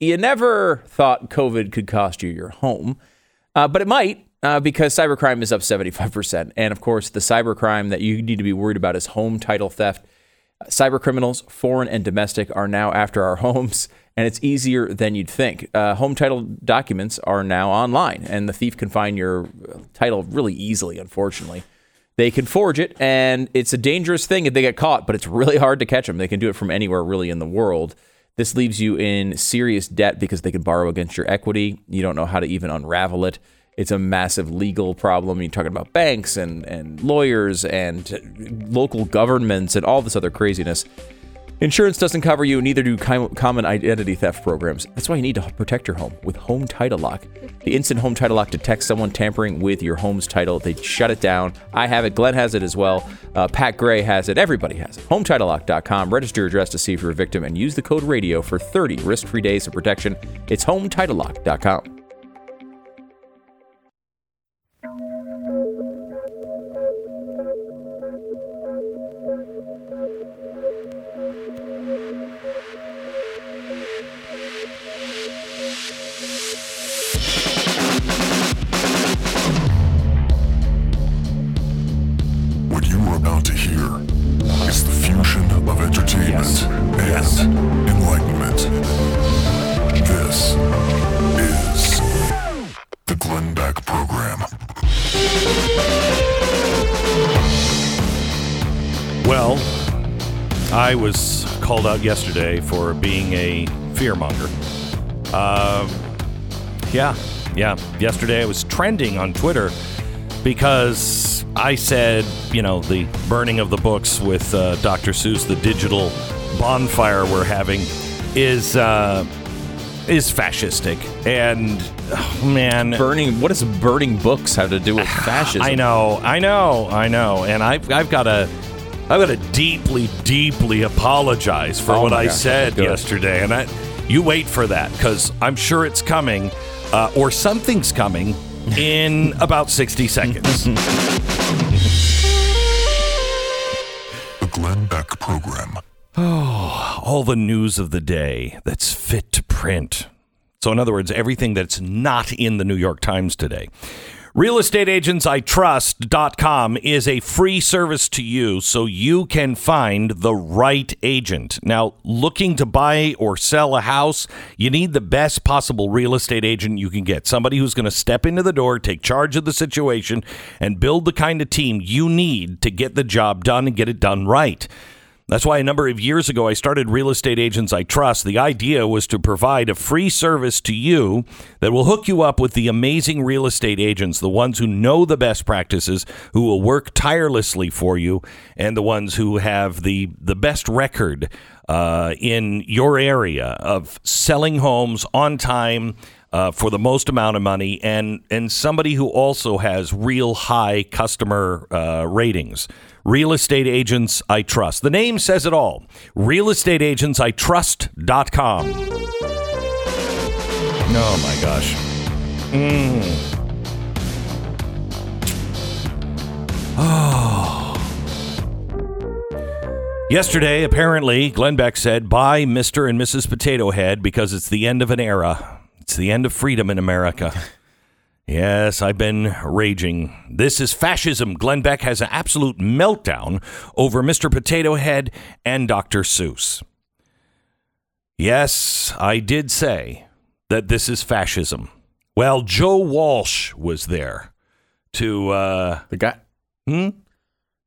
you never thought COVID could cost you your home, uh, but it might uh, because cybercrime is up 75%. And of course, the cybercrime that you need to be worried about is home title theft. Cyber criminals, foreign and domestic, are now after our homes, and it's easier than you'd think. Uh, home title documents are now online, and the thief can find your title really easily, unfortunately. They can forge it, and it's a dangerous thing if they get caught, but it's really hard to catch them. They can do it from anywhere, really, in the world. This leaves you in serious debt because they could borrow against your equity. You don't know how to even unravel it. It's a massive legal problem. You're talking about banks and, and lawyers and local governments and all this other craziness. Insurance doesn't cover you, neither do com- common identity theft programs. That's why you need to protect your home with Home Title Lock. The instant Home Title Lock detects someone tampering with your home's title. They shut it down. I have it. Glenn has it as well. Uh, Pat Gray has it. Everybody has it. HomeTitleLock.com. Register your address to see if you're a victim and use the code RADIO for 30 risk-free days of protection. It's HomeTitleLock.com. I was called out yesterday for being a fearmonger. Uh, yeah, yeah. Yesterday I was trending on Twitter because I said, you know, the burning of the books with uh, Dr. Seuss, the digital bonfire we're having, is uh, is fascistic, and oh, man, Burning. What does burning books have to do with fascism? I know, I know, I know, and I've I've got to. I've got to deeply, deeply apologize for Oh what I gosh, said good. yesterday, and I, you wait for that because I'm sure it's coming, uh, or something's coming in about 60 seconds. The Glenn Beck Program. Oh, All the news of the day that's fit to print. So, in other words, everything that's not in the New York Times today. RealestateAgentsITrust.com is a free service to you so you can find the right agent. Now, looking to buy or sell a house, you need the best possible real estate agent you can get. Somebody who's going to step into the door, take charge of the situation, and build the kind of team you need to get the job done and get it done right. That's why a number of years ago I started Real Estate Agents I Trust. The idea was to provide a free service to you that will hook you up with the amazing real estate agents, the ones who know the best practices, who will work tirelessly for you, and the ones who have the, the best record uh, in your area of selling homes on time. Uh, for the most amount of money, and and somebody who also has real high customer uh, ratings. Real estate agents I trust. The name says it all. Realestateagentsitrust.com. Oh my gosh. Mm. Oh. Yesterday, apparently, Glenn Beck said, Bye, Mr. and Mrs. Potato Head, because it's the end of an era. It's the end of freedom in America. Yes, I've been raging. This is fascism. Glenn Beck has an absolute meltdown over Mr. Potato Head and Dr. Seuss. Yes, I did say that this is fascism. Well, Joe Walsh was there to, uh, The guy, hmm?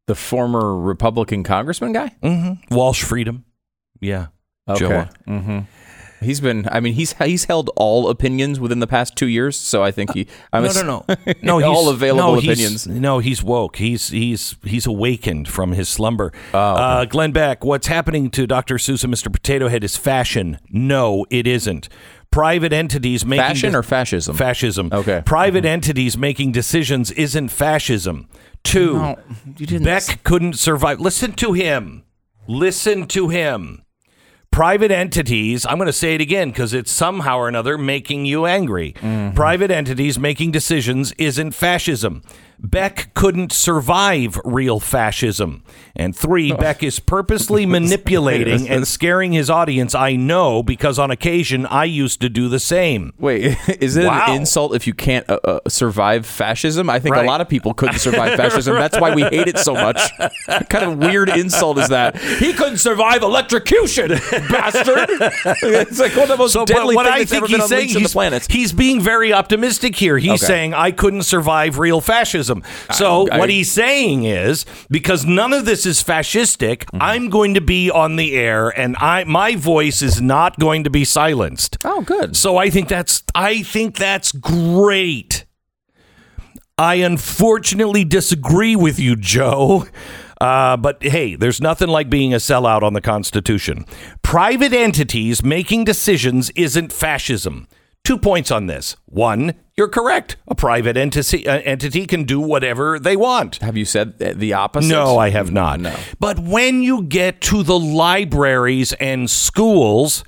the former Republican congressman guy. Mm-hmm. Walsh Freedom. Yeah. Joe. Okay. Mm-hmm. He's been. I mean, he's he's held all opinions within the past two years. So I think he. I'm No, ass- no, no, no. all he's- available no, he's- opinions. No, he's woke. He's he's he's awakened from his slumber. Oh, okay. uh, Glenn Beck, what's happening to Dr. Seuss and Mr. Potato Head is fashion. No, it isn't. Private entities making Fashion de- or fascism? fascism. Okay. Mm-hmm. Private entities making decisions isn't fascism. Two. No, you didn't. Beck couldn't survive. Listen to him. Listen to him. Private entities, I'm going to say it again because it's somehow or another making you angry. Mm-hmm. Private entities making decisions isn't fascism. Beck couldn't survive real fascism. And three, Beck is purposely manipulating and scaring his audience. I know because on occasion I used to do the same. Wait, is it Wow. an insult if you can't uh, uh, survive fascism? I think Right. a lot of people couldn't survive fascism. That's why we hate it so much. What kind of weird insult is that? He couldn't survive electrocution, bastard. It's like one of the most So, deadly what things I think he's saying, unleashed on the he's, planet. he's being very optimistic here. He's Okay. saying, I couldn't survive real fascism. So, I- what he's saying is, because none of this is fascistic, Mm-hmm. I'm going to be on the air and I my voice is not going to be silenced. Oh, good. So I think that's I think that's great. I unfortunately disagree with you, Joe. Uh, but hey, there's nothing like being a sellout on the Constitution. Private entities making decisions isn't fascism. Two points on this. One, you're correct. A private entity, uh, entity can do whatever they want. Have you said the opposite? No, I have not. No. But when you get to the libraries and schools,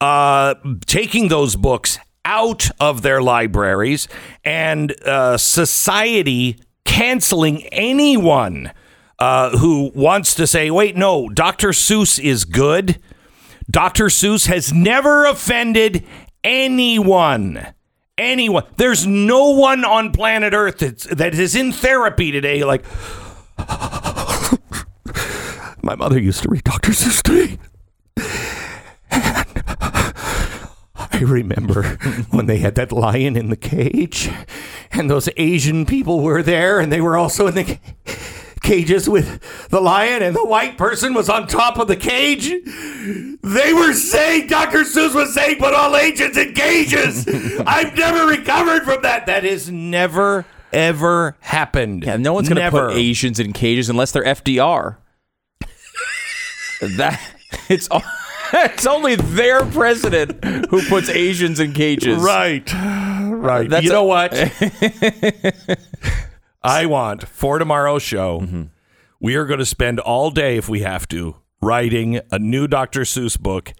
uh, taking those books out of their libraries and uh, society canceling anyone uh, who wants to say, wait, no, Dr. Seuss is good. Dr. Seuss has never offended anyone. Anyone. There's no one on planet Earth that's, that is in therapy today like, my mother used to read Dr. Seuss to me. I remember when they had that lion in the cage, and those Asian people were there, and they were also in the ca- cages with the lion, and the white person was on top of the cage. They were saying, Dr. Seuss was saying, put all Asians in cages. I've never recovered from that. That has never, ever happened. Yeah, no one's going to put Asians in cages unless they're FDR. that it's o- it's only their president who puts Asians in cages. Right. Right. That's you a- know what? I want for tomorrow's show, Mm-hmm. we are going to spend all day, if we have to, writing a new Dr. Seuss book,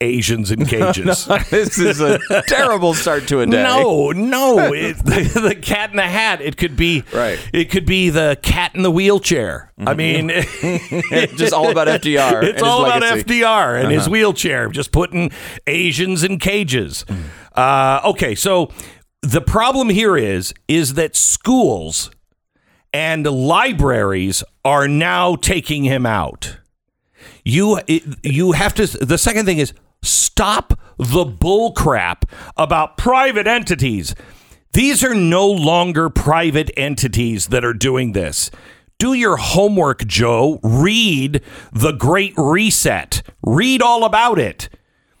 Asians in Cages. this is a terrible start to a day. No, no, it, the, the Cat in the Hat. It could be Right. Mm-hmm. It could be the Cat in the Wheelchair. I mean, just all about FDR. It's all about legacy. FDR and Uh-huh. his wheelchair, just putting Asians in cages. Mm. Uh, okay, so the problem here is is that schools and libraries are now taking him out. You you have to. The second thing is stop the bull crap about private entities. These are no longer private entities that are doing this. Do your homework, Joe. Read The Great Reset. Read all about it.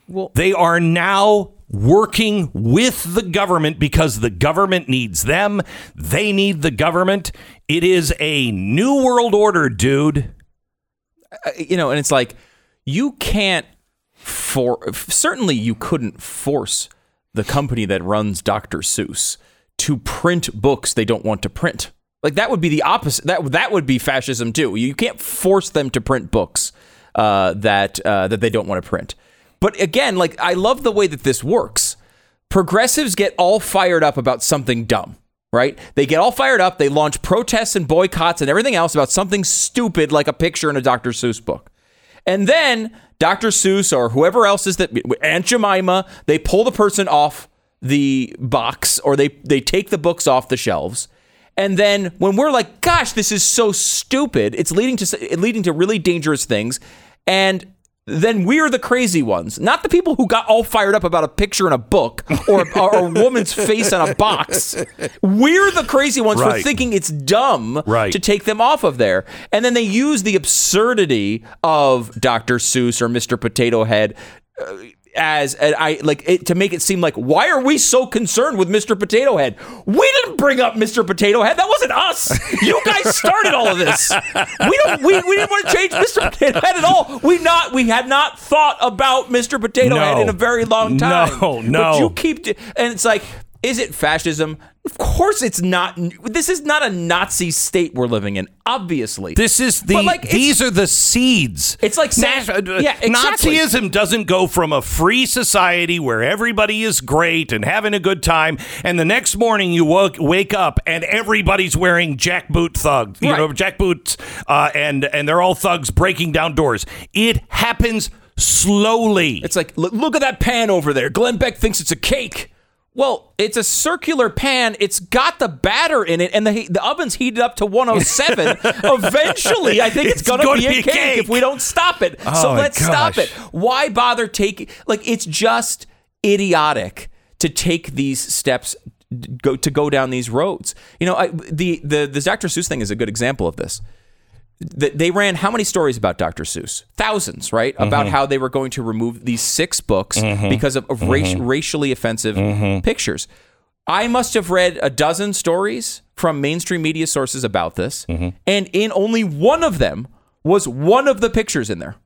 Well- they are now working with the government because the government needs them. They need the government. It is a new world order, dude. Uh, you know, and it's like you can't for certainly you couldn't force the company that runs Dr. Seuss to print books they don't want to print. Like that would be the opposite. That that would be fascism too. You can't force them to print books uh, that uh, that they don't want to print. But again, like I love the way that this works. Progressives get all fired up about something dumb, right? They get all fired up. They launch protests and boycotts and everything else about something stupid like a picture in a Dr. Seuss book. And then Dr. Seuss or whoever else is that Aunt Jemima, they pull the person off the box or they they take the books off the shelves. And then when we're like, "Gosh, this is so stupid," it's leading to leading to really dangerous things. And then we're the crazy ones, not the people who got all fired up about a picture in a book or, or a woman's face on a box. We're the crazy ones for thinking it's dumb Right. to take them off of there. And then they use the absurdity of Dr. Seuss or Mr. Potato Head uh, as I like it to make it seem like why are we so concerned with Mr. Potato Head? We didn't bring up Mr. Potato Head. That wasn't us. You guys started all of this. We don't we, we didn't want to change Mr. Potato Head at all. We not we had not thought about Mr. Potato Head in a very long time. No, But no. you keep it. and it's like Is it fascism? Of course it's not. This is not a Nazi state we're living in, obviously. This is the But, like, these are the seeds. It's like Nas- uh, yeah, exactly. Nazism doesn't go from a free society where everybody is great and having a good time, and the next morning you woke, wake up and everybody's wearing jackboot thugs, you Right. know, jackboots, uh, and and they're all thugs breaking down doors. It happens slowly. It's like, look, look at that pan over there. Glenn Beck thinks it's a cake. Well, it's a circular pan. It's got the batter in it, and the the oven's heated up to 107. Eventually, I think it's, It's gonna, gonna be, a be a cake, cake. if we don't stop it. Oh so Oh, let's stop it. Why bother taking? Like, it's just idiotic to take these steps. Go to go down these roads. You know, I, the the the Dr. Seuss thing is a good example of this th- they ran how many stories about Dr. Seuss? Thousands, right? About mm-hmm. how they were going to remove these six books mm-hmm. because of, of raci- mm-hmm. racially offensive pictures. I must have read a dozen stories from mainstream media sources about this, and in only one of them was one of the pictures in there.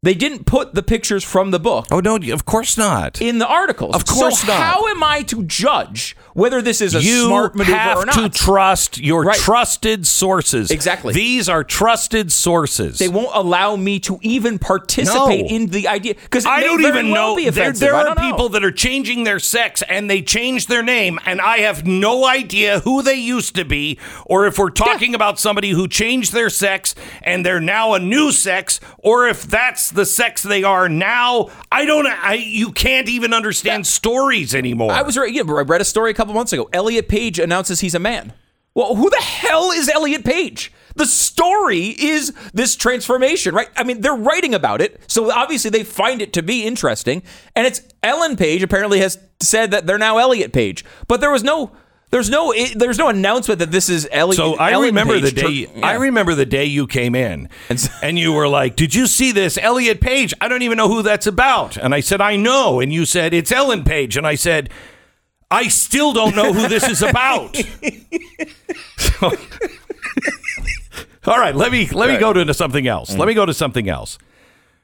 They didn't put the pictures from the book oh no, of course not. in the articles. Of course so not. How am I to judge whether this is a you smart maneuver have or not? to trust your Right. trusted sources. Exactly. These are trusted sources. they won't allow me to even participate No. in the idea because I don't even know. There there are know. people that are changing their sex and they change their name, and I have no idea who they used to be, or if we're talking about somebody who changed their sex and they're now a new sex, or if that's the sex they are now. I don't. I you can't even understand stories anymore. I was yeah, I read a story a couple months ago. Elliot Page announces he's a man. Well, who the hell is Elliot Page? The story is this transformation, right? I mean, they're writing about it, so obviously they find it to be interesting. And it's Ellen Page apparently has said that they're now Elliot Page, but there was no, there's no, it, there's no announcement that this is Elliot. So I Ellen remember Page the day. tr- I remember the day you came in, And so- and you were like, "Did you see this Elliot Page? I don't even know who that's about." And I said, "I know." And you said, "It's Ellen Page." And I said, "I still don't know who this is about." So- all right, let me let me go to something else. Let me mm. go to something else.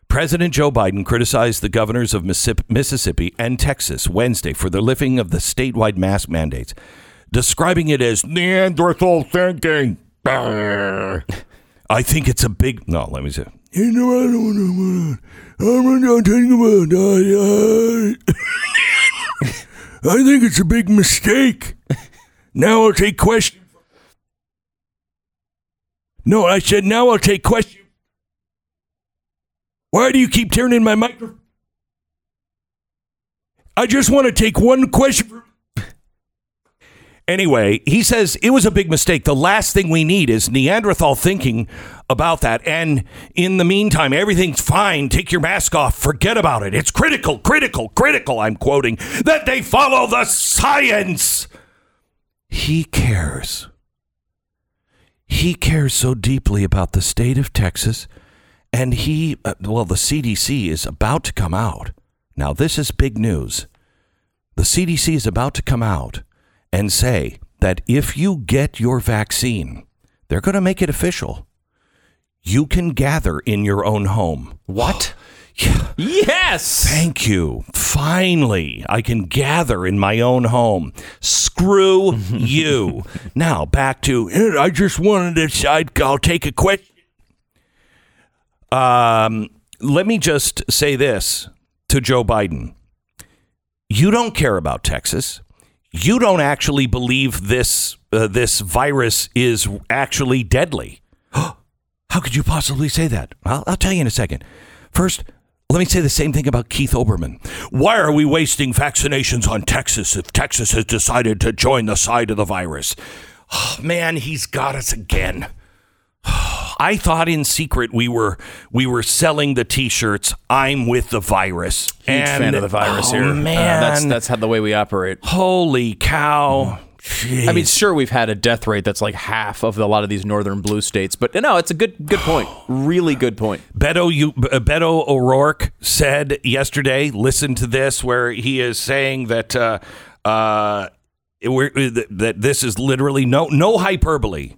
President Joe Biden criticized the governors of Mississippi- Mississippi and Texas Wednesday for the lifting of the statewide mask mandates, describing it as Neanderthal thinking. I think it's a big. No, let me I, I think it's a big mistake. Now I'll take question. No, I said now I'll take question. Why do you keep turning my microphone? I just want to take one question. Anyway, he says it was a big mistake. The last thing we need is Neanderthal thinking about that. And in the meantime, everything's fine. Take your mask off. Forget about it. It's critical, critical, critical. I'm quoting that they follow the science. He cares. He cares so deeply about the state of Texas. And he, uh, well, the CDC is about to come out. Now, this is big news. The CDC is about to come out and say that if you get your vaccine, they're going to make it official. You can gather in your own home. What? Yeah. Yes. Thank you. Finally, I can gather in my own home. Screw you. Now, back to "Eh, I just wanted to I'll take a quick. Um, let me just say this to Joe Biden. You don't care about Texas. You don't actually believe this uh, this virus is actually deadly. How could you possibly say that? I'll, I'll tell you in a second. First, let me say the same thing about Keith Olbermann. Why are we wasting vaccinations on Texas if Texas has decided to join the side of the virus? Oh, man, he's got us again. I thought in secret we were we were selling the T-shirts. I'm with the virus. Huge fan of the virus oh, here. Uh, Man, that's that's how the way we operate. holy cow! I mean, sure, we've had a death rate that's like half of a lot of these northern blue states, but no, it's a good good point. Really good point. Beto, you, uh, Beto O'Rourke said yesterday, listen to this, where he is saying that uh, uh, that that this is literally no no hyperbole.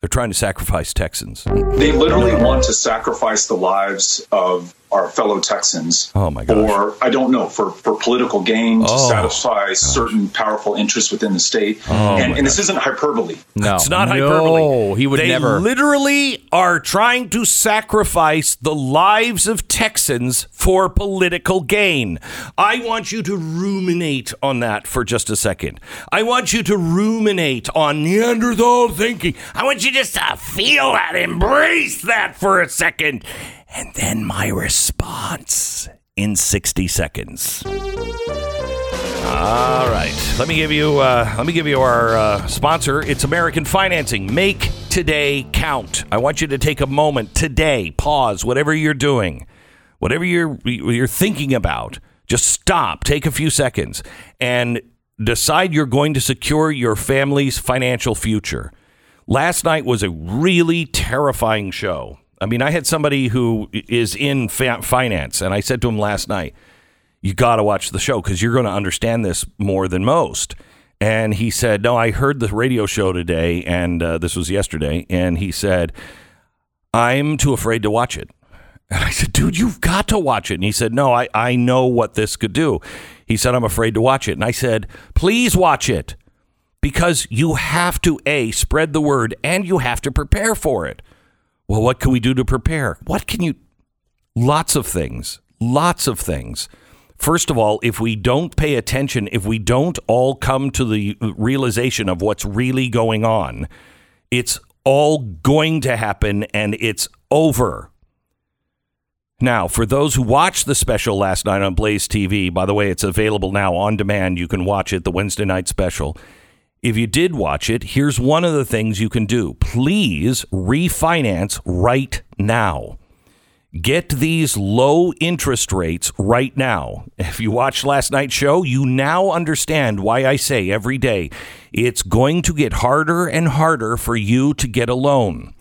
They're trying to sacrifice Texans. They literally want to sacrifice the lives of our fellow Texans. Oh, my gosh. Or I don't know for for political gain to Oh, satisfy certain powerful interests within the state. Oh, and and this isn't hyperbole. No, It's not no, hyperbole. he would they never. literally are trying to sacrifice the lives of Texans for political gain. I want you to ruminate on that for just a second. I want you to ruminate on Neanderthal thinking. I want you just to feel that, embrace that for a second. And then my response in 60 seconds. All right. Let me give you uh, let me give you our uh, sponsor. It's American Financing. Make today count. I want you to take a moment today. Pause whatever you're doing, whatever you're you're thinking about. Just stop. Take a few seconds and decide you're going to secure your family's financial future. Last night was a really terrifying show. I mean, I had somebody who is in fa- finance, and I said to him last night, you got to watch the show because you're going to understand this more than most. And he said, No, I heard the radio show today, and uh, this was yesterday. And he said, I'm too afraid to watch it. And I said, Dude, you've got to watch it. And he said, No, I, I know what this could do. He said, I'm afraid to watch it. And I said, Please watch it because you have to, A, spread the word and you have to prepare for it. Well, what can we do to prepare? What can you? Lots of things. Lots of things. First of all, if we don't pay attention, if we don't all come to the realization of what's really going on, it's all going to happen and it's over. Now, for those who watched the special last night on Blaze TV, by the way, it's available now on demand. You can watch it, the Wednesday night special. If you did watch it, here's one of the things you can do. Please refinance right now. Get these low interest rates right now. If you watched last night's show, you now understand why I say every day it's going to get harder and harder for you to get a loan.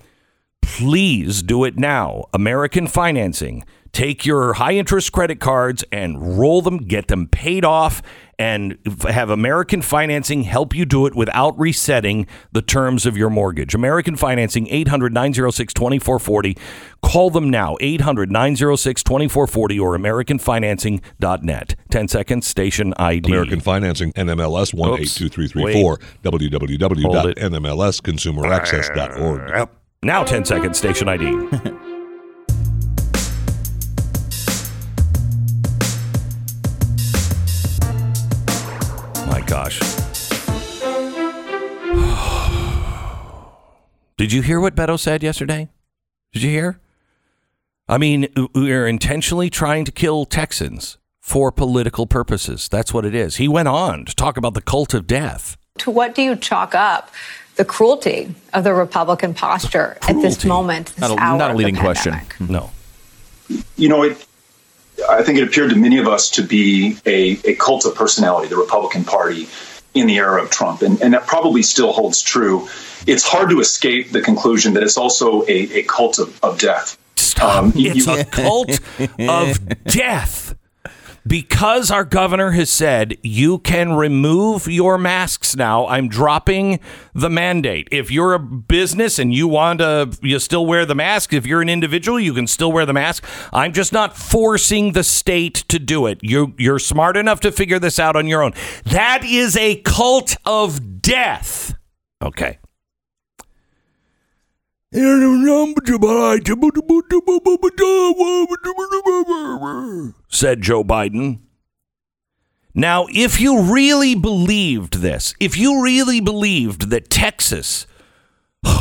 Please do it now. American Financing. Take your high interest credit cards and roll them, get them paid off, and have American Financing help you do it without resetting the terms of your mortgage. American Financing, 800 906 2440. Call them now, 800 906 2440 or AmericanFinancing.net. 10 seconds, station ID. American Financing, NMLS 182334, www.nmlsconsumeraccess.org. Yep. Now 10 seconds, station ID. gosh. Did you hear what Beto said yesterday? Did you hear? I mean, we're intentionally trying to kill Texans for political purposes. That's what it is. He went on to talk about the cult of death. To what do you chalk up the cruelty of the Republican posture at this moment, this Not a, hour not a of the leading question. No. You know, it, I think it appeared to many of us to be a, a cult of personality, the Republican Party in the era of Trump. And, and that probably still holds true. It's hard to escape the conclusion that it's also a, a cult of, of death. Stop. Um, it's you- a cult of death. Because our governor has said you can remove your masks now, I'm dropping the mandate. If you're a business and you want to, you still wear the mask. If you're an individual, you can still wear the mask. I'm just not forcing the state to do it. You, you're smart enough to figure this out on your own. That is a cult of death. Okay. Said Joe Biden. Now, if you really believed this, if you really believed that Texas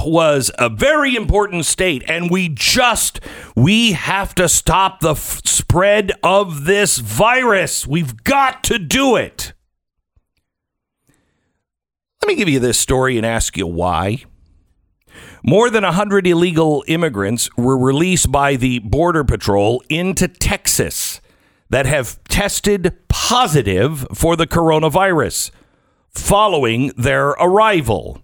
was a very important state and we just we have to stop the f- spread of this virus, we've got to do it. Let me give you this story and ask you why. More than 100 illegal immigrants were released by the Border Patrol into Texas that have tested positive for the coronavirus following their arrival.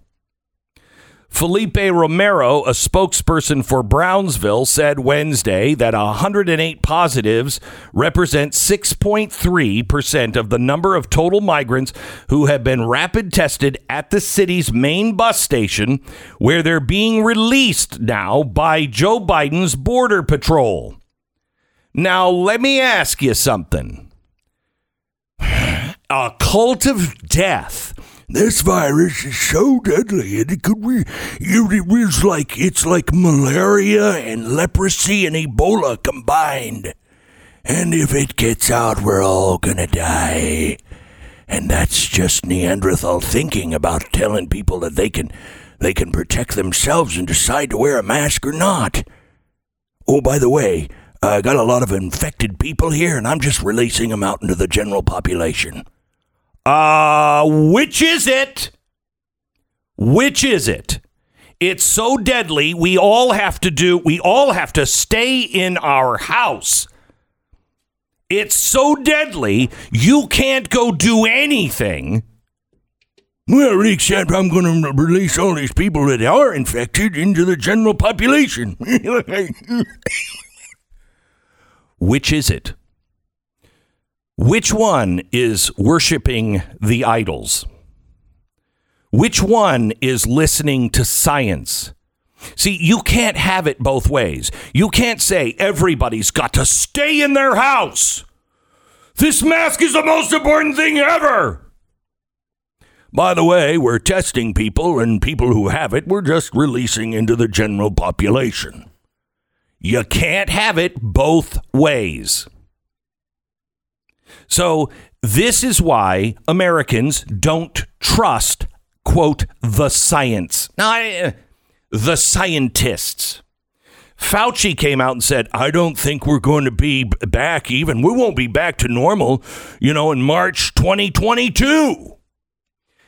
Felipe Romero, a spokesperson for Brownsville, said Wednesday that 108 positives represent 6.3% of the number of total migrants who have been rapid tested at the city's main bus station, where they're being released now by Joe Biden's Border Patrol. Now, let me ask you something. A cult of death. This virus is so deadly, and it could be. It was like it's like malaria and leprosy and Ebola combined. And if it gets out, we're all gonna die. And that's just Neanderthal thinking about telling people that they can they can protect themselves and decide to wear a mask or not. Oh, by the way, I got a lot of infected people here, and I'm just releasing them out into the general population. Uh, which is it? Which is it? It's so deadly, we all have to do, we all have to stay in our house. It's so deadly, you can't go do anything. Well, except I'm going to release all these people that are infected into the general population. Which is it? Which one is worshiping the idols? Which one is listening to science? See, you can't have it both ways. You can't say everybody's got to stay in their house. This mask is the most important thing ever. By the way, we're testing people, and people who have it, we're just releasing into the general population. You can't have it both ways. So, this is why Americans don't trust, quote, the science. Now, I, uh, the scientists. Fauci came out and said, I don't think we're going to be back even. We won't be back to normal, you know, in March 2022.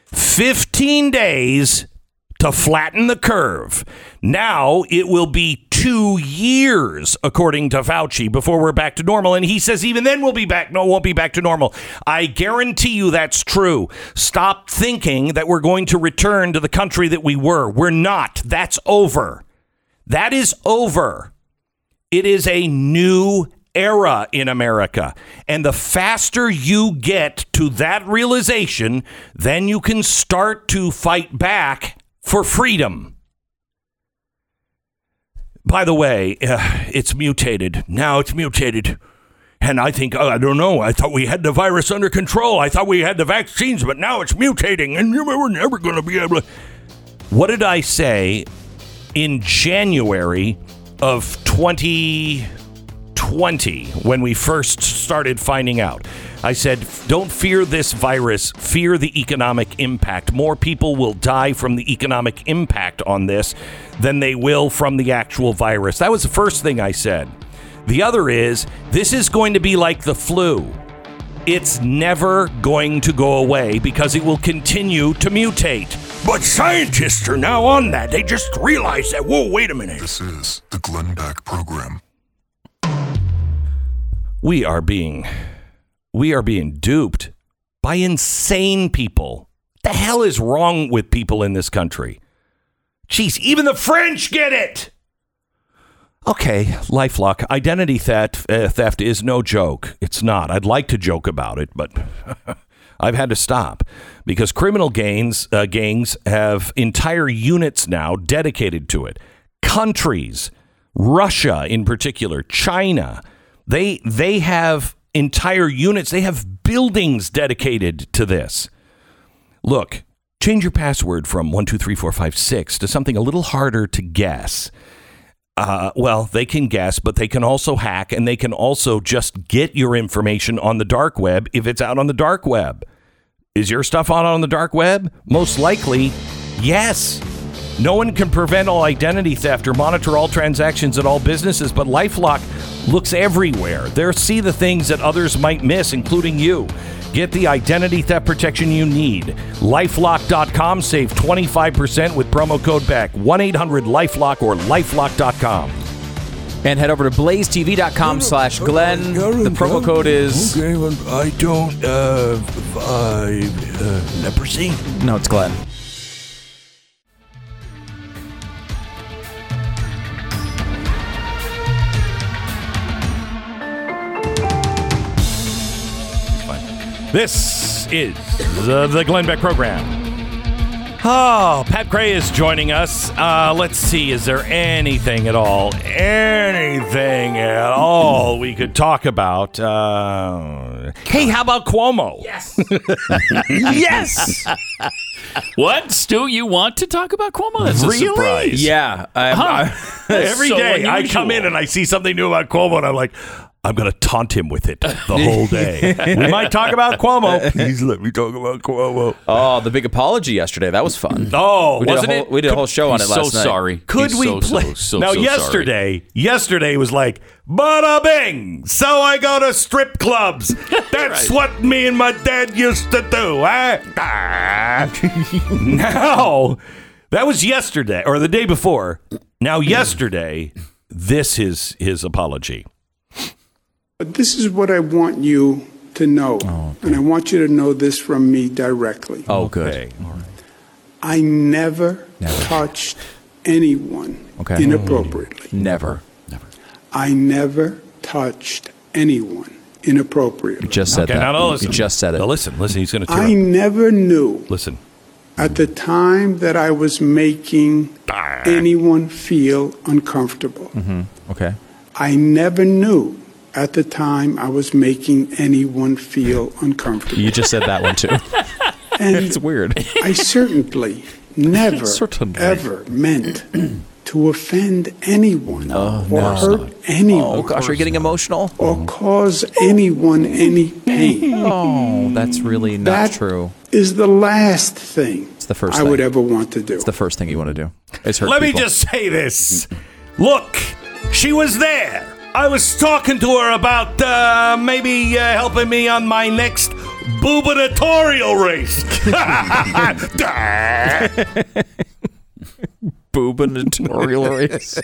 15 days to flatten the curve. Now it will be two years, according to Fauci, before we're back to normal. And he says even then we'll be back. No, won't be back to normal. I guarantee you that's true. Stop thinking that we're going to return to the country that we were. We're not. That's over. That is over. It is a new era in America. And the faster you get to that realization, then you can start to fight back for freedom. By the way, uh, it's mutated. Now it's mutated. And I think, uh, I don't know, I thought we had the virus under control. I thought we had the vaccines, but now it's mutating and we're never going to be able to. What did I say in January of 2020 when we first started finding out. I said, don't fear this virus, fear the economic impact. More people will die from the economic impact on this than they will from the actual virus. That was the first thing I said. The other is, this is going to be like the flu. It's never going to go away because it will continue to mutate. But scientists are now on that. They just realized that, whoa, wait a minute. This is the Glenn Beck Program. We are being we are being duped by insane people. What The hell is wrong with people in this country? Jeez, even the French get it. Okay, LifeLock, identity theft, uh, theft is no joke. It's not. I'd like to joke about it, but I've had to stop because criminal gangs uh, gangs have entire units now dedicated to it. Countries, Russia in particular, China, they they have entire units. They have buildings dedicated to this. Look, change your password from one two three four five six to something a little harder to guess. Uh, well, they can guess, but they can also hack and they can also just get your information on the dark web if it's out on the dark web. Is your stuff out on the dark web? Most likely, yes. No one can prevent all identity theft or monitor all transactions at all businesses, but Lifelock looks everywhere. They see the things that others might miss, including you. Get the identity theft protection you need. Lifelock.com. Save 25% with promo code BECK. 1 800 Lifelock or lifelock.com. And head over to blazetv.com slash Glenn. The promo code is. Okay, well, I don't. Uh, uh, uh, leprosy? No, it's Glenn. This is the, Glenn Beck program. Oh, Pat Gray is joining us. Uh, let's see, is there anything at all, anything at all we could talk about? Uh, hey, how about Cuomo? Yes. yes. What, Stu? You want to talk about Cuomo? That's a surprise. Yeah. I, Huh. That's Every so day I come in and I see something new about Cuomo, and I'm like, I'm going to taunt him with it the whole day. we might talk about Cuomo. Please let me talk about Cuomo. oh, the big apology yesterday. That was fun. Oh, we wasn't whole, it? We did a whole show on it last so night. sorry. Could He's we so, play? So, so, now, so sorry. yesterday, yesterday was like, bada bing. So I go to strip clubs. That's what me and my dad used to do. Huh? Ah. now, that was yesterday or the day before. Now, yesterday, this is his apology. But this is what I want you to know. And I want you to know this from me directly. Oh, good. Okay. I never, touched anyone Okay. inappropriately. Never. I never touched anyone inappropriately. Just said Okay, that. now no, listen. You just said it. Now listen, listen. He's going to I up. never knew Listen. at the time that I was making anyone feel uncomfortable. Mm-hmm. Okay. I never knew at the time I was making anyone feel uncomfortable. You just said that one too. And it's weird. I certainly never, Certainly. ever meant to offend anyone or hurt anyone Oh gosh, are you getting emotional? or cause anyone any pain. Oh, that's really not That true. is the last thing It's the first I would ever want to do. It's the first thing you want to do. Is hurt Let people. me just say this. Look, she was there. I was talking to her about uh, maybe uh, helping me on my next gubernatorial race. gubernatorial race.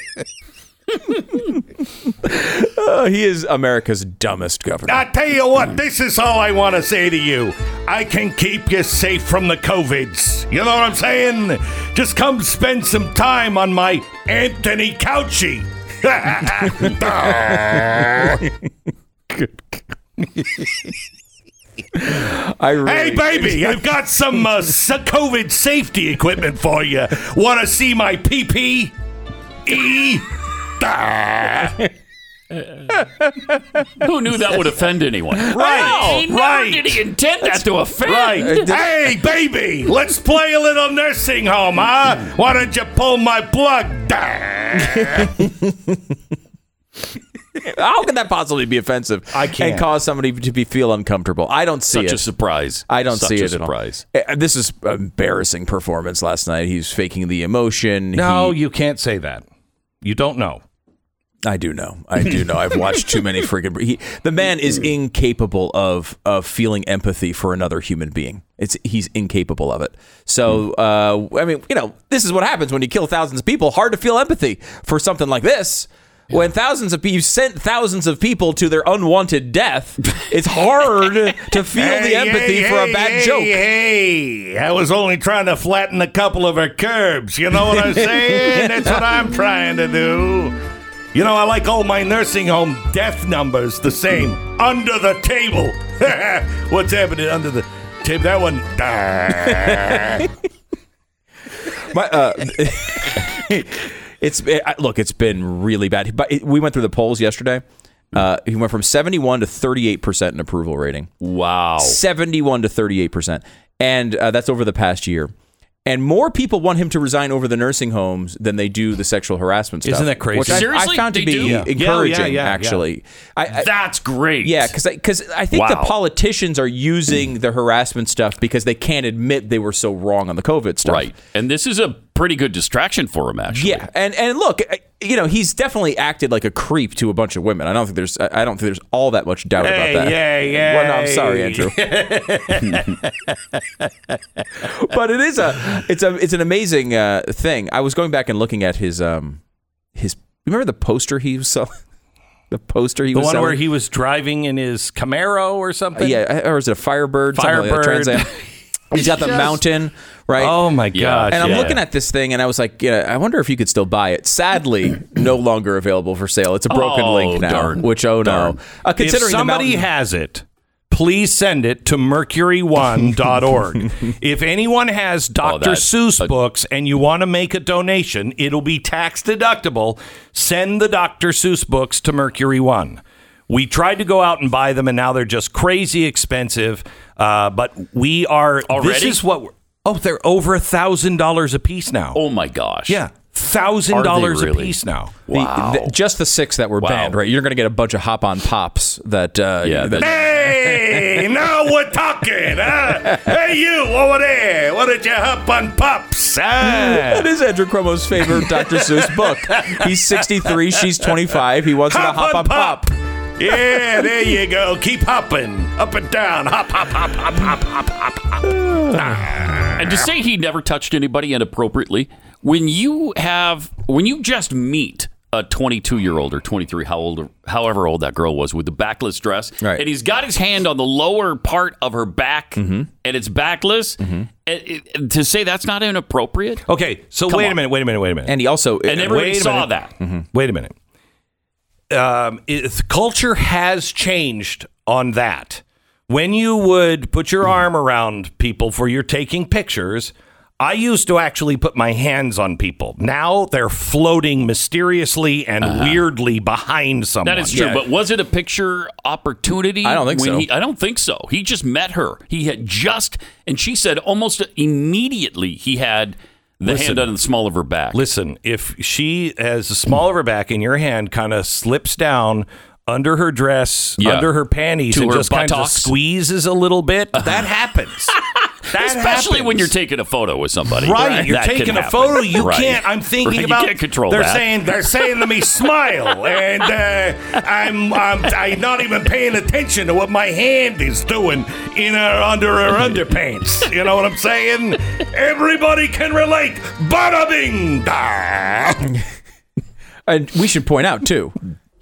Oh, he is America's dumbest governor. I tell you what, this is all I want to say to you. I can keep you safe from the COVIDs. You know what I'm saying? Just come spend some time on my Anthony Couchy. I really, Hey, baby, I've got some uh, COVID safety equipment for you. Want to see my PP? E? Who knew that would offend anyone? Right, Never right. did he intend that to offend? Right. Hey, baby, let's play a little nursing home, huh? Why don't you pull my plug? How can that possibly be offensive? I can't. And cause somebody to be feel uncomfortable. I don't see Such it. a surprise. I don't Such see a it at all. surprise. Uh, This is embarrassing performance last night. He's faking the emotion. No, He- you can't say that. You don't know. I do know. I do know. I've watched too many freaking. He, the man is incapable of of feeling empathy for another human being. It's he's incapable of it. So uh, I mean, you know, this is what happens when you kill thousands of people. Hard to feel empathy for something like this. When thousands of people, you sent thousands of people to their unwanted death, it's hard to feel the empathy for a bad hey, joke. Hey, I was only trying to flatten a couple of her curbs. You know what I'm saying? That's what I'm trying to do. You know, I like all my nursing home death numbers the same. Under the table. What's happening under the table? That one. My, uh, it's it, look, it's been really bad. But it, we went through the polls yesterday. Uh, he went from 71 to 38 percent in approval rating. Wow. 71 to 38 percent, and uh, that's over the past year. And more people want him to resign over the nursing homes than they do the sexual harassment stuff. Isn't that crazy? Which I, I found to be do? Yeah. Yeah, encouraging. yeah, yeah, yeah. actually, I, I, That's great. yeah, because because I, think the politicians are using the harassment stuff because they can't admit they were so wrong on the COVID stuff. Right. And this is a pretty good distraction for him, actually. Yeah, and and look, uh, you know, he's definitely acted like a creep to a bunch of women. I don't think there's I don't think there's all that much doubt Hey, about that. yeah, yeah. Well, no, I'm sorry, Andrew. but it is a it's a it's an amazing uh, thing. I was going back and looking at his um his remember the poster he was selling the poster he was The was one selling? where he was driving in his Camaro or something? yeah, or is it a Firebird? Something like that, Firebird. Trans Am. He's got the mountain, right? Oh my Yeah. gosh. And I'm yeah. looking at this thing, and I was like, yeah, I wonder if you could still buy it. Sadly, no longer available for sale. It's a broken Oh, link now. darn. Which oh no, uh, If considering somebody mountain, has it, please send it to mercury1.org. if anyone has Dr. Oh, that- Seuss uh, books and you want to make a donation, it'll be tax deductible. Send the Dr. Seuss books to Mercury One. We tried to go out and buy them, and now they're just crazy expensive. Uh, but we are. This is what. We're, oh, they're over a thousand dollars a piece now. Oh my gosh. Yeah, thousand dollars Are a piece now. Wow. the- just the six that were Wow. banned, right? You're going to get a bunch of hop on pops that. Uh, Yeah, that- Hey, now we're talking. Huh? Hey, you over there. What did you hop on pops? Huh? That is Andrew Cuomo's favorite Dr. Seuss book. He's 63, she's 25. He wants her to hop on pop. Yeah, there you go. Keep hopping. Up and down. Hop, hop, hop, hop, hop, hop, hop, hop. And to say he never touched anybody inappropriately, when you have, when you just meet a 22 year old or 23, how old, however old that girl was with the backless dress, Right. and he's got his hand on the lower part of her back, Mm-hmm. and it's backless, it- it- to say that's not inappropriate. Okay, so Come wait a minute, wait a minute, wait a minute. And he also. And eh, everybody wait a saw minute. that. Mm-hmm. Wait a minute. Um, it, culture has changed on that. When you would put your arm around people for your taking pictures, I used to actually put my hands on people. Now they're floating mysteriously and weirdly behind someone. That is true, but was it a picture opportunity? I don't think when so. He, I don't think so. He just met her. He had just, and she said almost immediately he had the Listen. hand on the small of her back. Listen, if she has the small of her back and your hand kind of slips down under her dress, Yeah. under her panties, To and her just kind of squeezes a little bit, that happens. That Especially when you're taking a photo with somebody. Right, you're That taking a photo. You Right. can't. I'm thinking Right, about. You can't control they're that. saying they're saying to me, smile, and uh, I'm, I'm I'm not even paying attention to what my hand is doing in her under her underpants. You know what I'm saying? Everybody can relate. Bada bing. da. And we should point out too.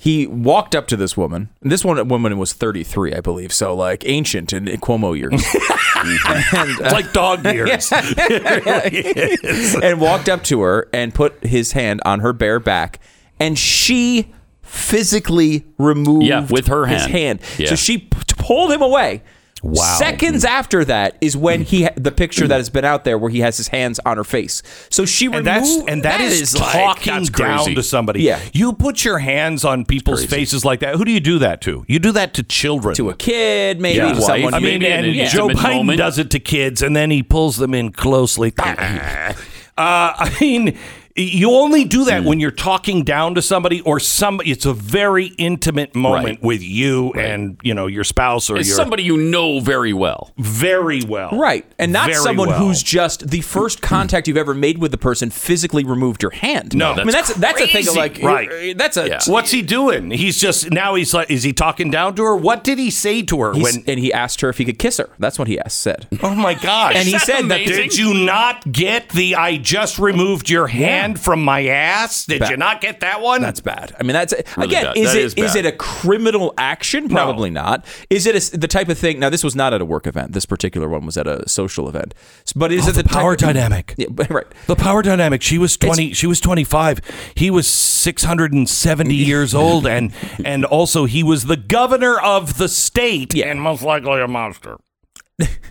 He walked up to this woman. This one woman was 33, I believe, so like ancient in Cuomo years. and, It's like dog ears. and walked up to her and put his hand on her bare back, and she physically removed Yeah, with her his hand. hand. Yeah. So she p- pulled him away. Wow. Seconds after that is when he ha- the picture that has been out there where he has his hands on her face. So she And removed that's and that is, like- talking that's down crazy. to somebody. Yeah. you put your hands on people's faces like that. Who do you do that to? You do that to children. to a kid, maybe Yeah. to someone. I mean, Maybe and an Joe Biden moment. does it to kids, and then he pulls them in closely. uh, I mean, you only do that hmm. when you're talking down to somebody or somebody. It's a very intimate moment Right. with you and you know your spouse or It's your somebody you know very well. very well, Right. And not Very someone well. who's just the first hmm. contact you've ever made with the person physically removed your hand. No, I mean that's that's a thing of like Right. That's a Yeah. What's he doing? He's just now. He's like, is he talking down to her? What did he say to her He's- when? and he asked her if he could kiss her. That's what he asked said. Oh my gosh! And he Is that said that? Did you not get the I just removed your hand from my ass? Did Bad. you not get that one? That's bad. I mean, that's Really again. bad. Is That it is is it a criminal action? Probably not. Is it a, the type of thing? Now, this was not at a work event. This particular one was at a social event. But is Oh, it the the, power type of- dynamic. Yeah, right. The power dynamic. She was twenty. she was twenty five. He was six hundred and seventy years old, and and also he was the governor of the state, Yeah. and most likely a monster.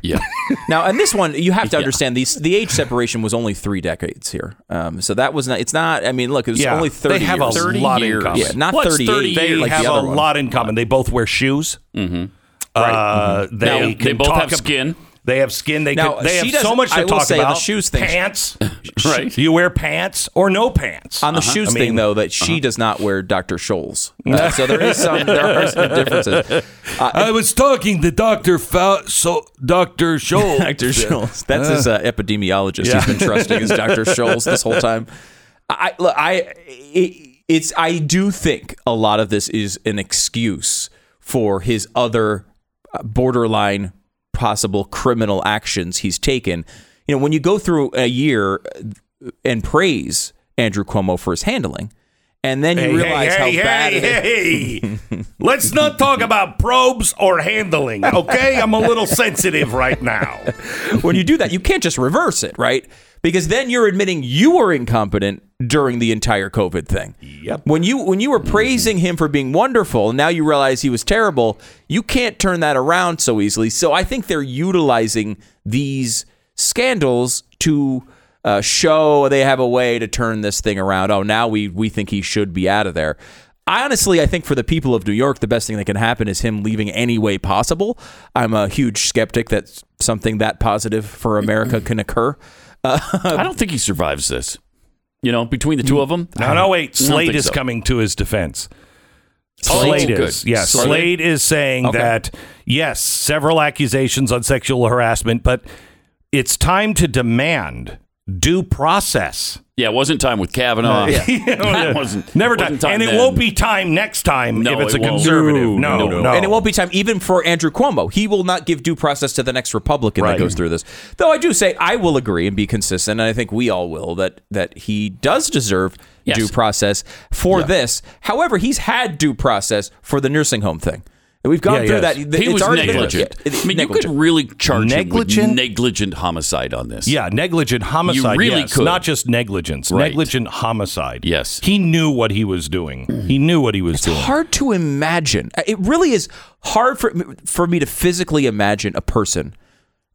Yeah. Now, and this one, you have to understand these. The age separation was only three decades here. Um, so that was not. It's not. I mean, look, it was Yeah, only thirty. they have years. a 30 lot years. in common. Yeah, not What's 38 30 They like have the a one. lot in common. They both wear shoes. Mm-hmm. Uh, They Now, can they both talk have ab- skin. They have skin. They Now, can, they have so much to I talk say on the about. shoes thing- Pants. Right. Do you wear pants or no pants? On the Uh-huh. shoes I thing, though, that she does not wear Dr. Scholl's. Uh, so there is some, there are some differences. I was talking to Doctor Fa- so Doctor Scholl. Dr. Scholl's. That's his uh, epidemiologist. He's been trusting as Dr. Scholl's this whole time. I look, I it, it's I do think a lot of this is an excuse for his other uh, borderline possible criminal actions he's taken. You know, when you go through a year and praise Andrew Cuomo for his handling, and then you Hey, realize hey, how hey, bad hey, it is. hey. Let's not talk about probes or handling, okay? I'm a little sensitive right now. when you do that, you can't just reverse it, right? Because then you're admitting you were incompetent during the entire COVID thing. Yep. When you when you were mm-hmm. praising him for being wonderful and now you realize he was terrible, you can't turn that around so easily. So I think they're utilizing these scandals to uh, show they have a way to turn this thing around. Oh, now we we think he should be out of there. I honestly, I think for the people of New York, the best thing that can happen is him leaving any way possible. I'm a huge skeptic that something that positive for America can occur. I don't think he survives this. You know, between the two of them. No, no, wait. I Slate is so. coming to his defense. Slate good. is. Yeah, Slate. Slate is saying Okay. that, yes, several accusations on sexual harassment, but it's time to demand due process. Yeah, it wasn't time with Kavanaugh. that wasn't Never wasn't time. And it then. won't be time next time No, if it's it a won't. conservative. No, No, no, no. And it won't be time even for Andrew Cuomo. He will not give due process to the next Republican Right. that goes through this. Though I do say I will agree and be consistent, and I think we all will that that he does deserve Yes. due process for this. However, he's had due process for the nursing home thing. And We've gone Yeah, through yes. that. He It's was already been- negligent. Yeah, I mean, negligent. you could really charge Negligent? him with negligent homicide on this. Yeah, negligent homicide. You really yes. could. Not just negligence. Right. Negligent homicide. Yes. He knew what he was doing. He knew what he was doing. It's hard to imagine. It really is hard for for me to physically imagine a person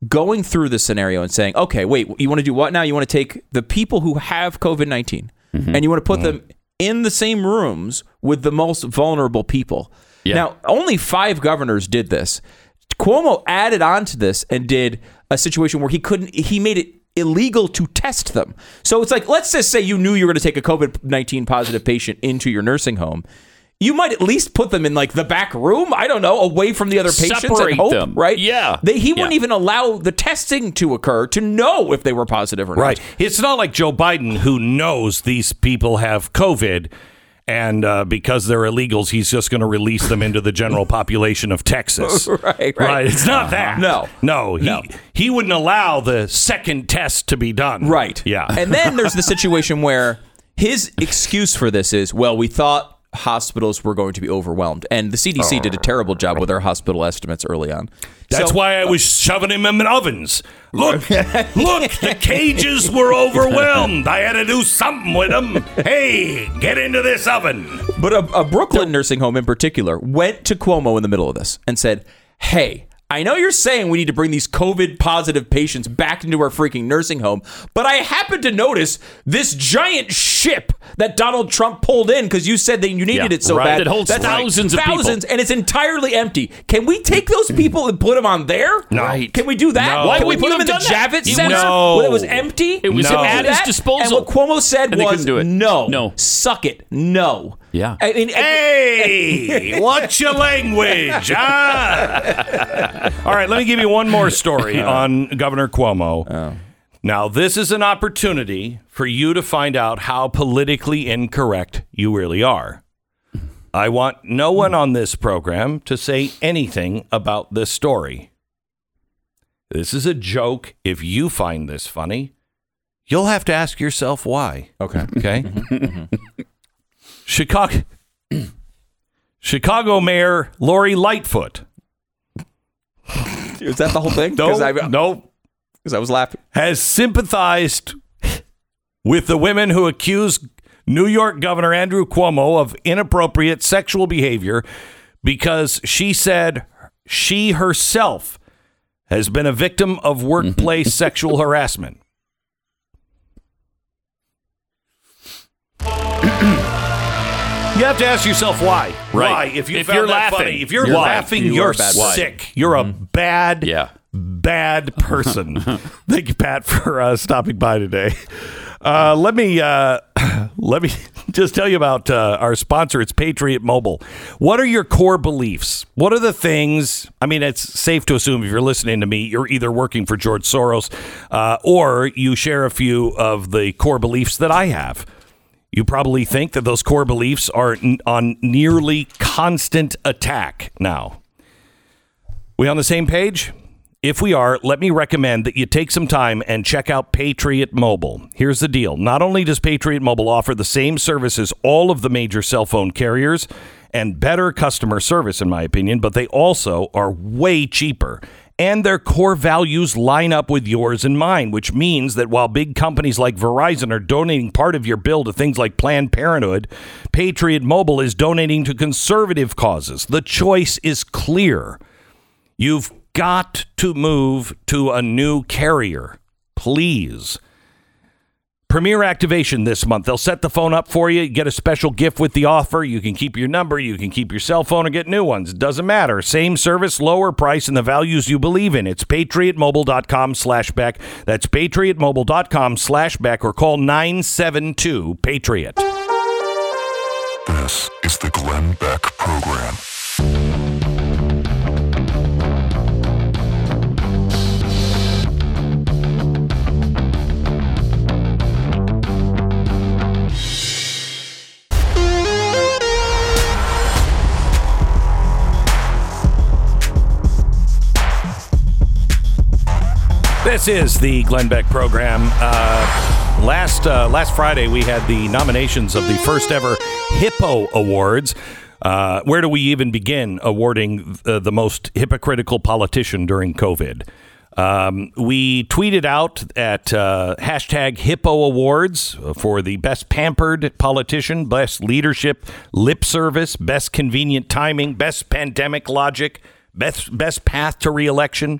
going through this scenario and saying, "Okay, wait, you want to do what now? You want to take the people who have COVID 19 Mm-hmm. and you want to put them in the same rooms with the most vulnerable people." Yeah. Now, only 5 governors did this. Cuomo added on to this and did a situation where he couldn't he made it illegal to test them. So it's like let's just say you knew you were going to take a COVID-19 positive patient into your nursing home. You might at least put them in like the back room. I don't know, away from the other patients. Separate and hope, them. right? Yeah. They, he wouldn't even allow the testing to occur to know if they were positive or not. Right. It's not like Joe Biden who knows these people have COVID. And uh, because they're illegals, he's just going to release them into the general population of Texas. Right, right. It's not that. No. No. He, No. he wouldn't allow the second test to be done. Right. Yeah. And then there's the situation where his excuse for this is, well, we thought hospitals were going to be overwhelmed. And the CDC oh, did a terrible job with their hospital estimates early on. That's So- why I was shoving him in ovens. Look, look, the cages were overwhelmed. I had to do something with them. Hey, get into this oven. But a, a Brooklyn nursing home in particular went to Cuomo in the middle of this and said, Hey, I know you're saying we need to bring these COVID positive patients back into our freaking nursing home, but I happen to notice this giant ship that Donald Trump pulled in because you said that you needed Yeah, it so right. bad. It holds thousands of people. thousands, and it's entirely empty. Can we take those mm. people and put them on there? Right. Can we do that? No. Why Can we wouldn't put them in the that? Javits Center was- when it was empty? It was No. at his disposal. And what Cuomo said And was, couldn't do it. "No, No. suck it, no." Yeah. I mean, Hey, what's your language? Ah. All right, let me give you one more story on Governor Cuomo. Now, this is an opportunity for you to find out how politically incorrect you really are. I want no one on this program to say anything about this story. This is a joke. If you find this funny, you'll have to ask yourself why. okay. Okay. Chicago Chicago Mayor Lori Lightfoot Is that the whole thing? no, Because I, no, 'cause I was laughing. has sympathized with the women who accuse New York Governor Andrew Cuomo of inappropriate sexual behavior because she said she herself has been a victim of workplace sexual harassment. You have to ask yourself why. Right. Why? If you If found you're that laughing, funny, if you're you're laughing, right. You you're are a bad person. sick. You're a bad, Yeah. bad person. Thank you, Pat, for uh, stopping by today. Uh, let me uh, let me just tell you about uh, our sponsor. It's Patriot Mobile. What are your core beliefs? What are the things? I mean, it's safe to assume if you're listening to me, you're either working for George Soros uh, or you share a few of the core beliefs that I have. You probably think that those core beliefs are n- on nearly constant attack now. We on the same page? If we are, let me recommend that you take some time and check out Patriot Mobile. Here's the deal not only does Patriot Mobile offer the same service as all of the major cell phone carriers and better customer service, in my opinion, but they also are way cheaper. And their core values line up with yours and mine, which means that while big companies like Verizon are donating part of your bill to things like Planned Parenthood, Patriot Mobile is donating to conservative causes. The choice is clear. You've got to move to a new carrier. Please. Premier activation this month. They'll set the phone up for you, get a special gift with the offer. You can keep your number, you can keep your cell phone, or get new ones. It doesn't matter. Same service, lower price, and the values you believe in. It's patriotmobile.com slash Beck. That's patriotmobile.com slash Beck or call 972 Patriot. This is the Glenn Beck Program. This is the Glenn Beck program. Uh, last uh, last Friday, we had the nominations of the first ever Hyppo Awards. Uh, where do we even begin awarding the, the most hypocritical politician during COVID? Um, we tweeted out at uh, hashtag Hyppo Awards for the best pampered politician, best leadership, lip service, best convenient timing, best pandemic logic, best best path to reelection.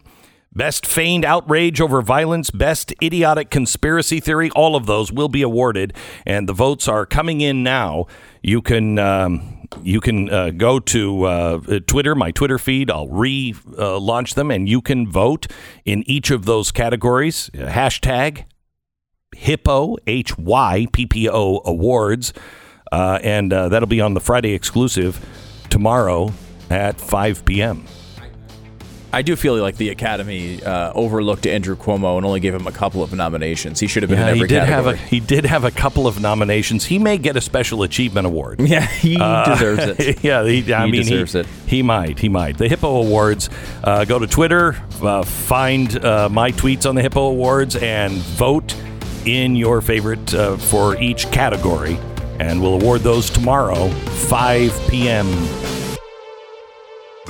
Best feigned outrage over violence, best idiotic conspiracy theory, all of those will be awarded, and the votes are coming in now. You can um, you can uh, go to uh, Twitter, my Twitter feed. I'll re-launch them, and you can vote in each of those categories. Hashtag Hyppo H Y P P O Awards, uh, and uh, that'll be on the Friday exclusive tomorrow at 5 p.m. I do feel like the Academy uh, overlooked Andrew Cuomo and only gave him a couple of nominations. He should have been Yeah, in every he did category. have a he did have a couple of nominations. He may get a special achievement award. yeah, he Uh, deserves it. yeah, he, I He mean, deserves he, it. He might. He might. The Hyppo Awards. Uh, go to Twitter, uh, find uh, my tweets on the Hyppo Awards, and vote in your favorite uh, for each category. And we'll award those tomorrow, 5 p.m.